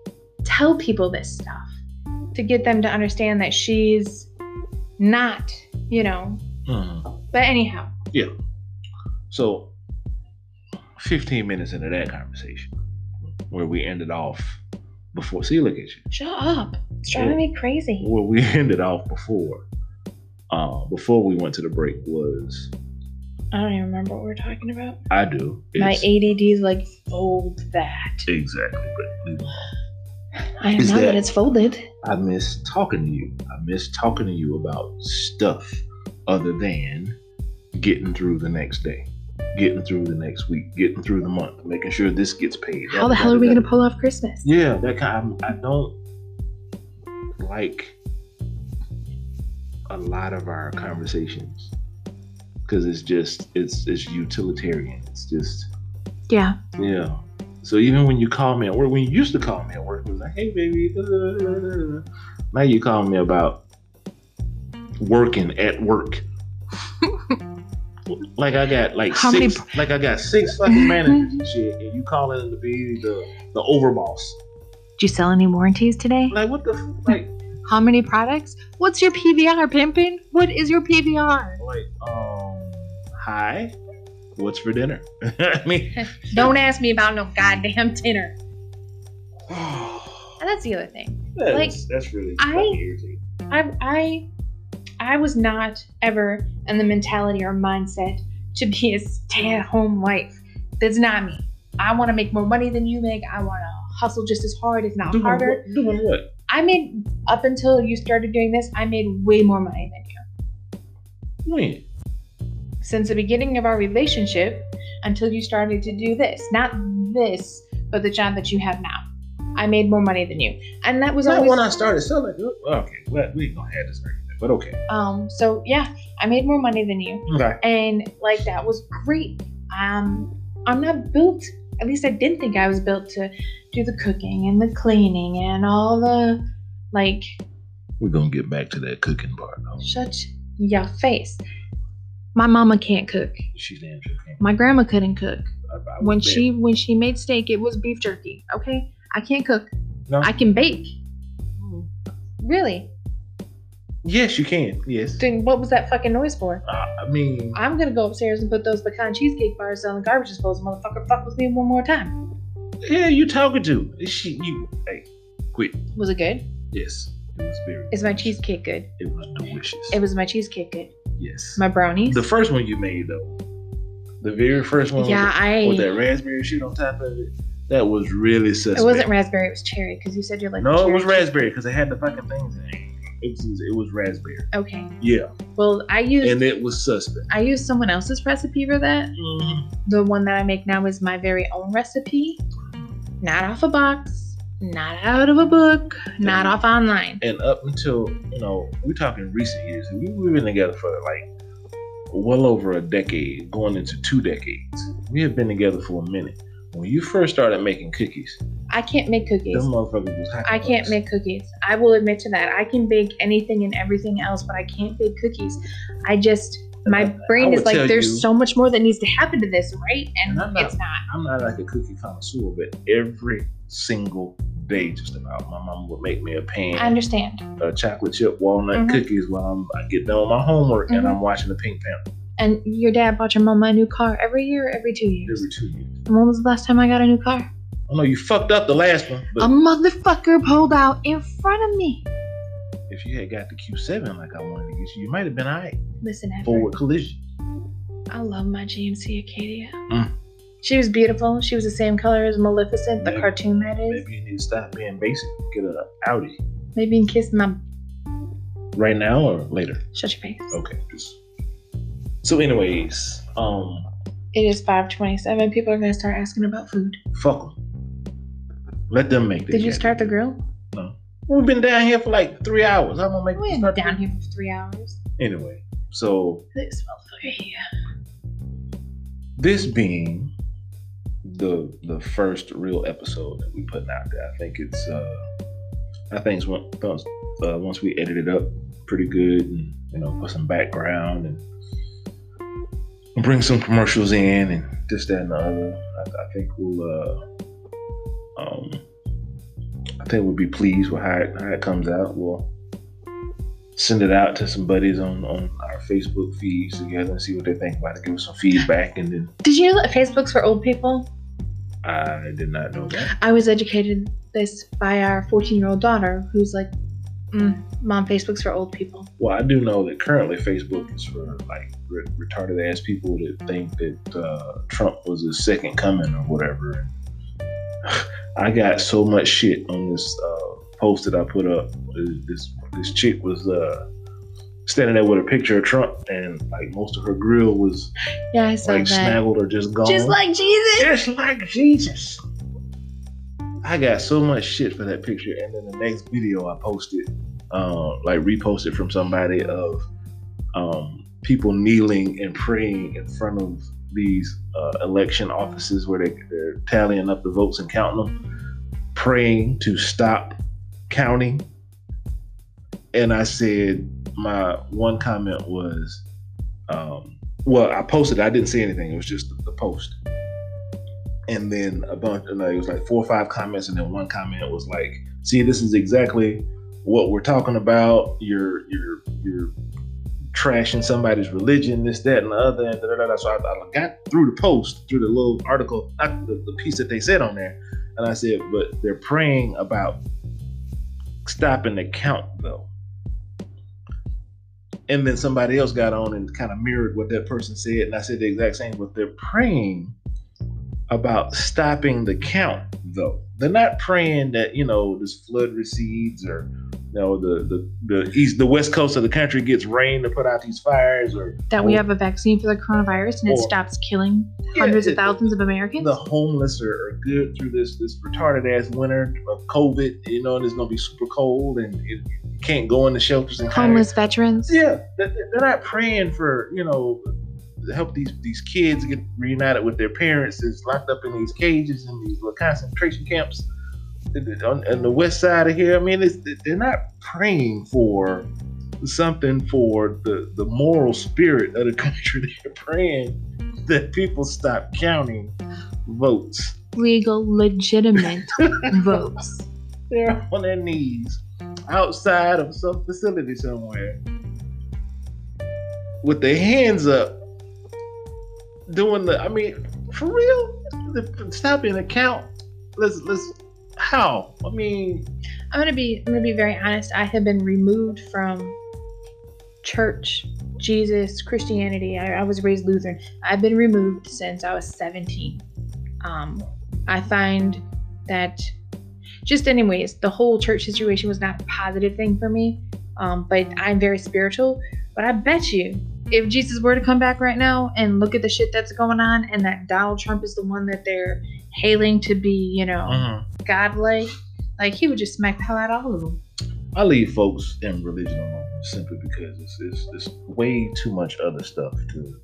tell people this stuff to get them to understand that she's not, you know. Mhm. But anyhow, Yeah. So, 15 minutes into that conversation, where we ended off before, see, look at you, shut up. It's driving me crazy. where we (laughs) ended off before, uh, before we went to the break was, I don't even remember what we're talking about. I do. My It's- ADD's like fold that. Exactly, but leave it alone. I am now that that- it's folded. I miss talking to you. I miss talking to you about stuff other than getting through the next day, getting through the next week, getting through the month, making sure this gets paid. How the hell are we gonna pull off Christmas? Yeah, that kind. Of, I don't like a lot of our conversations because it's just it's it's utilitarian. It's just Yeah. yeah. So even when you call me at work, when you used to call me at work, it was like, "Hey, baby." da, da, da, da, da, da." Now you call me about working at work. Like I got like How many six, like I got six fucking managers and shit, and you calling to be the the overboss. Did you sell any warranties today? Like what the f- like How many products? What's your PVR, pimping? What is your PVR? like um hi, what's for dinner? (laughs) I mean, (laughs) Don't ask me about no goddamn dinner. (sighs) And that's the other thing. that's, Like, that's really I- irritating. I I I was not ever in the mentality or mindset to be a stay-at-home wife. That's not me. I want to make more money than you make. I want to hustle just as hard, if not Doing harder. what- Doing what? I made up until you started doing this. I made way more money than you When? since the beginning of our relationship until you started to do this. Not this, but the job that you have now. I made more money than you, and that was Not always when I started selling. Okay, well, we ain't gonna have this argument, but okay. um. So yeah, I made more money than you. Okay. and like that was great. Um, I'm not built. At least I didn't think I was built to do the cooking and the cleaning and all the like. We're gonna get back to that cooking part. though. Shut your face. My mama can't cook. She's damn sure can't. My grandma couldn't cook. I- I When bet. she when she made steak, it was beef jerky. Okay, I can't cook. No. I can bake. Really? Yes, you can. Yes. Then what was that fucking noise for? Uh, I mean, I'm gonna go upstairs and put those pecan cheesecake bars on the garbage disposal. Motherfucker, fuck with me one more time. yeah, you talking to? She, you, hey, quit. Was it good? Yes, it was very. Is my cheesecake good? It was delicious. It was my cheesecake good. yes. My brownies. the first one you made though, the very first one. yeah, with, I. with that raspberry shit on top of it. That was really suspect. it wasn't raspberry. It was cherry because you said you're like. No, it was raspberry because it had the fucking things in it. It was, it was raspberry. Okay. Yeah, Well, I used and it was suspect. I used someone else's recipe for that. Mhm. The one that I make now is my very own recipe, not off a box, not out of a book, not off online. And up until you know, we're talking recent years. We, we've been together for like well over a decade, going into two decades. We have been together for a minute. When you first started making cookies, I can't make cookies. them motherfuckers was hot. I can't make cookies. I will admit to that. I can bake anything and everything else, but I can't bake cookies. I just my I- brain I is like, there's you- so much more that needs to happen to this, right? And, And not- it's not. I'm not like a cookie connoisseur, but every single day, just about, my mom would make me a pan. I understand. uh, chocolate chip walnut Mhm. cookies while I'm, I get done with my homework and Mhm. I'm watching the Pink Panther And your dad bought your mama a new car every year, or every two years. every two years. And when was the last time I got a new car? I know you fucked up the last one, but a motherfucker pulled out in front of me. if you had got the Q7 like I wanted to get you, you might have been alright. Listen, Edward, Forward collision. I love my GMC Acadia. Mm. She was beautiful. She was the same color as Maleficent, the cartoon that is. Maybe you need to stop being basic. Get a Audi Maybe you can kiss my. right now or later. Shut your face. Okay. Just... So, anyways, um, It is 527. People are going to start asking about food. fuck them. Let them make. Did you start the grill? No. We've been down here for like three hours. I'm gonna make. We them been down here for three hours. Anyway, so This motherfucker here. this being the the first real episode that we putting out there, I think it's uh I think it's once uh, once we edit it up pretty good and you know put some background and bring some commercials in and this, that, and the other. I, I think we'll, uh, um, I think we'll be pleased with how it, how it comes out. We'll send it out to some buddies on, on our Facebook feeds together and see what they think about it. Give us some feedback, and then Did you know that Facebook's for old people? I did not know that. I was educated this by our 14 year old daughter, who's like, mm, "Mom, Facebook's for old people." Well, I do know that currently Facebook is for like re- retarded ass people that think that uh, Trump was his second coming or whatever. (sighs) I got so much shit on this uh, post that I put up. This this chick was uh, standing there with a picture of Trump, and like most of her grill was Yeah, I saw like that. snaggled or just gone. Just like Jesus. just like Jesus. I got so much shit for that picture, and then the next video I posted, um, like reposted from somebody of um, people kneeling and praying in front of these uh, election offices where they, they're tallying up the votes and counting them, praying to stop counting. And I said, my one comment was, um, well, I posted, I didn't say anything, it was just the post and then a bunch and it was like four or five comments and then one comment was like see this is exactly what we're talking about you're you're you're trashing somebody's religion this that and the other and da, da, da. so I, I got through the post through the little article not the, the piece that they said on there and i said but they're praying about stopping the count though and then somebody else got on and kind of mirrored what that person said and i said the exact same but they're praying about stopping the count though they're not praying that you know this flood recedes or you know the the the east the west coast of the country gets rain to put out these fires or That we or have a vaccine for the coronavirus and it stops killing Yeah, hundreds it- of thousands of Americans. the homeless are, are good through this this retarded ass winter of COVID. You know, and it's gonna be super cold, and it, you can't go in the shelters and. Homeless veterans. Yeah, they- they're not praying for you know help these these kids get reunited with their parents is locked up in these cages in these little concentration camps on, on the west side of here. I mean, it's, they're not praying for something for the the moral spirit of the (laughs) country. They're praying that people stop counting votes. Legal, legitimate (laughs) votes. They're on their knees outside of some facility somewhere with their hands up doing the I mean, for real? The- Stopping the count. Let's let's how? I mean, I'm gonna be I'm gonna be very honest. I have been removed from church, Jesus, Christianity. I, I was raised Lutheran. I've been removed since I was 17. Um, I find that just anyways, the whole church situation was not a positive thing for me. Um, but I'm very spiritual. But I bet you, if Jesus were to come back right now and look at the shit that's going on, and that Donald Trump is the one that they're hailing to be, you know, mm-hmm. godlike, like he would just smack the hell out of all of them. I leave folks in religion alone simply because it's, it's, it's way too much other stuff to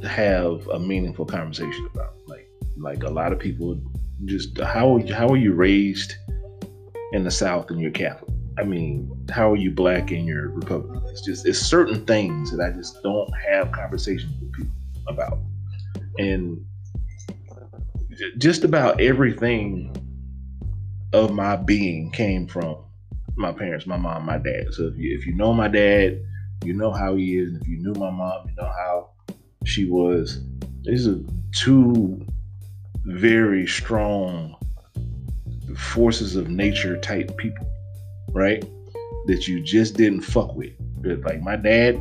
to have a meaningful conversation about. Like like a lot of people just how how are you raised in the South and you're Catholic? I mean, how are you black and you're Republican? It's just it's certain things that I just don't have conversations with people about, and just about everything of my being came from my parents, my mom, my dad. So if you if you know my dad, you know how he is. And if you knew my mom, you know how she was. These are two very strong forces of nature type people, right? That you just didn't fuck with. Like my dad,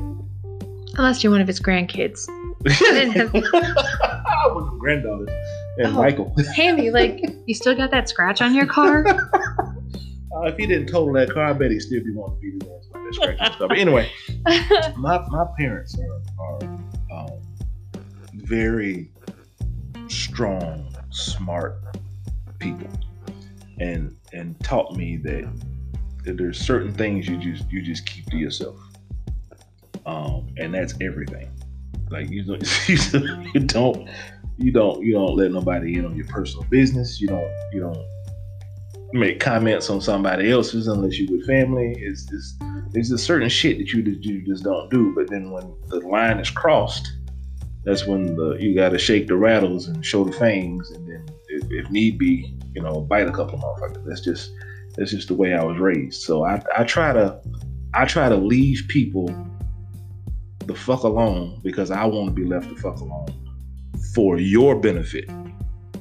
Unless you're one of his grandkids. (laughs) I was a granddaughter and Oh. Michael. Hammy, like, you still got that scratch on your car? (laughs) Uh, if he didn't total that car, I bet he'd still be wanting to beat his ass like that scratch and stuff. But anyway, (laughs) my my parents are, are um, very strong, smart people, and and taught me that there's certain things you just you just keep to yourself, um, and that's everything. Like you don't (laughs) you don't you don't you don't let nobody in on your personal business. You don't you don't make comments on somebody else's unless you with family. It's just there's a certain shit that you you just don't do. But then when the line is crossed, that's when the you got to shake the rattles and show the fangs, and then if, if need be, you know, bite a couple of motherfuckers. That's just that's just the way I was raised. So I I try to I try to leave people the fuck alone because I want to be left the fuck alone for your benefit.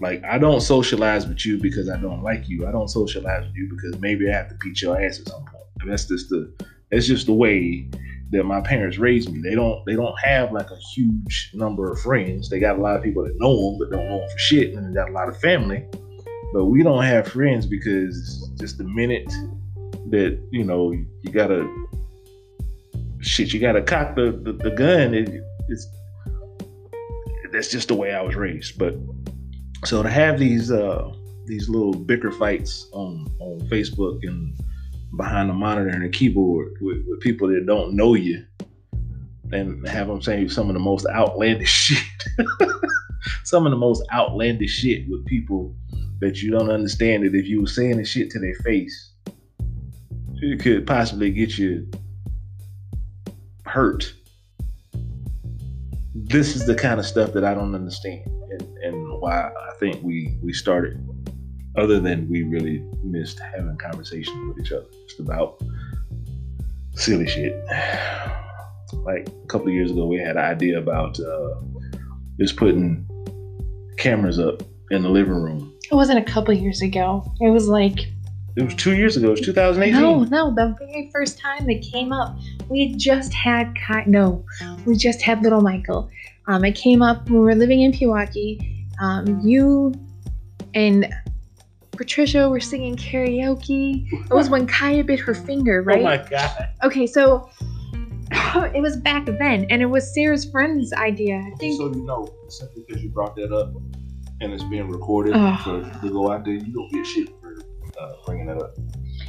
Like I don't socialize with you because I don't like you. I don't socialize with you because maybe I have to beat your ass at some point. And that's just the that's just the way that my parents raised me. They don't they don't have like a huge number of friends. They got a lot of people that know them but don't know them for shit, and they got a lot of family. But we don't have friends because just the minute that you know you gotta shit, you gotta cock the the, the gun. It, it's that's just the way I was raised. But so to have these uh these little bicker fights on on Facebook and behind the monitor and the keyboard with, with people that don't know you and have them saying some of the most outlandish (laughs) shit some of the most outlandish shit with people that you don't understand that if you were saying the shit to their face it could possibly get you hurt this is the kind of stuff that I don't understand and, and why I think we we started other than we really missed having conversations with each other just about silly shit. (sighs) Like a couple of years ago, we had an idea about uh, just putting cameras up in the living room. It wasn't a couple years ago. It was like It was two years ago. It was 2018. no, no. The very first time they came up, we had just had Ki- no, we just had little Michael. Um, it came up when we were living in Pewaukee. Um, you and Patricia were singing karaoke. It was when Kaya bit her finger, right? Oh my god. Okay, so (coughs) it was back then, and it was Sarah's friend's idea. I think. So you know, simply because you brought that up and it's being recorded to go out there, you don't get shit for uh, bringing that up.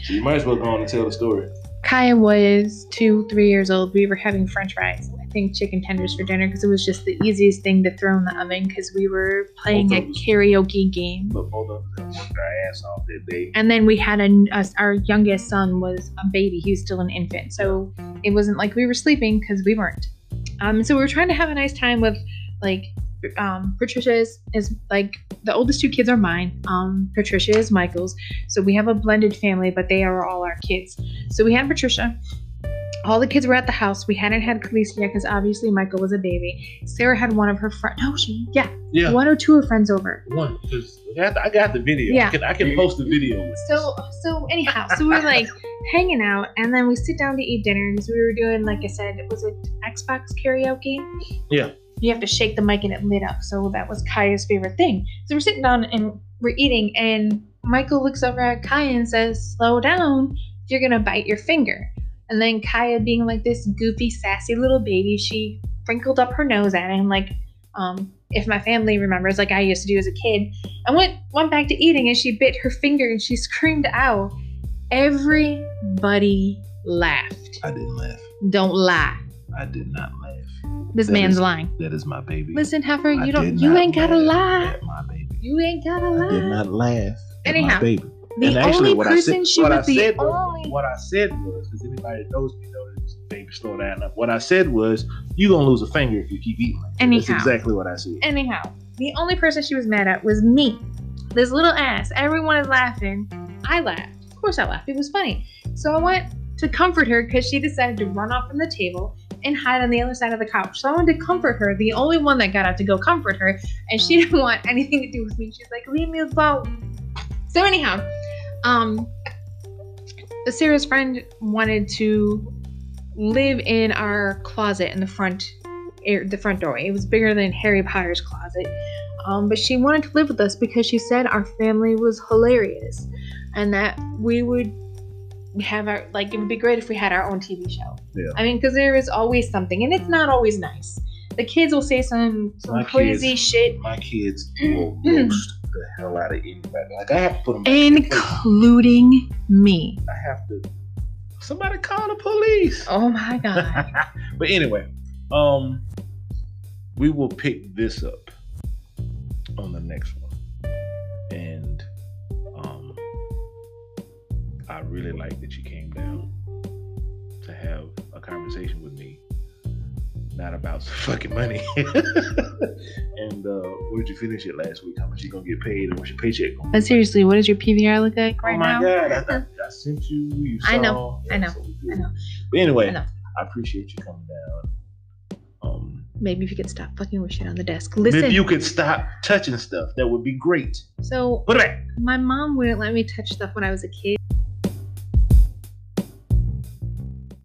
So you might as well go on and tell the story. Kaya was two, three years old. We were having French fries. I think chicken tenders for dinner because it was just the easiest thing to throw in the oven because we were playing a Both karaoke game. But both of us worked our ass off that day. And then we had a, us our youngest son was a baby. He was still an infant, so it wasn't like we were sleeping because we weren't. Um, so we were trying to have a nice time with like um, Patricia is, is like the oldest two kids are mine. Um, Patricia is Michael's. So we have a blended family, but they are all our kids. So we had Patricia. All the kids were at the house. We hadn't had Khaleesi yet because obviously Michael was a baby. Sarah had one of her friends. No, she yeah, Yeah, one or two of her friends over. one because I got, the video. Yeah. I can, I can post the video. So so anyhow, so we're like (laughs) hanging out, and then we sit down to eat dinner because we were doing like I said, was it Xbox karaoke? Yeah. You have to shake the mic and it lit up, so that was Kaya's favorite thing. So we're sitting down and we're eating, and Michael looks over at Kaya and says, "Slow down, you're gonna bite your finger." And then Kaya, being like this goofy, sassy little baby, she wrinkled up her nose at him, like um, if my family remembers, like I used to do as a kid. and went went back to eating and she bit her finger and she screamed out. Everybody laughed. I didn't laugh. Don't lie. I did not laugh. This That man's is- lying. That is my baby. Listen, Heifer, I you don't you ain't gotta lie. At my baby. You ain't gotta I did not laugh. At Anyhow, my baby. The and actually, only what person I said, she what was I the said was, only what I said was, because anybody that knows me knows, baby, slow down. What I said was, you gonna lose a finger if you keep eating. Like. Anyhow. That's exactly what I said. anyhow, the only person she was mad at was me. This little ass. Everyone is laughing. I laughed. Of course I laughed. It was funny. So I went to comfort her because she decided to run off from the table and hide on the other side of the couch. So I wanted to comfort her, the only one that got out to go comfort her, and she (laughs) didn't want anything to do with me. She's like, leave me alone. So anyhow, um Sarah's friend wanted to live in our closet in the front the front door. It was bigger than Harry Potter's closet. Um, but she wanted to live with us because she said our family was hilarious and that we would have our like it would be great if we had our own TV show. Yeah. I mean, because there is always something, and it's not always nice. The kids will say some some My crazy kids- shit, My kids (clears throat) will roast the hell out of anybody. Like I have to put them. back in their place. including me. I have to. Somebody call the police. Oh my god. (laughs) but anyway, um, we will pick this up on the next one, really like that you came down to have a conversation with me, not about some fucking money. (laughs) and uh, where did you finish it last week? How much you gonna get paid, and what's your paycheck gonna? But seriously, what does your PVR look like right now? oh my now? god, I, I, I sent you. You saw. I know, I know, so I know. But anyway, I know. I appreciate you coming down. Um, Maybe if you could stop fucking with shit on the desk. Listen. if you could stop touching stuff, that would be great. so Put it back. my mom wouldn't let me touch stuff when I was a kid.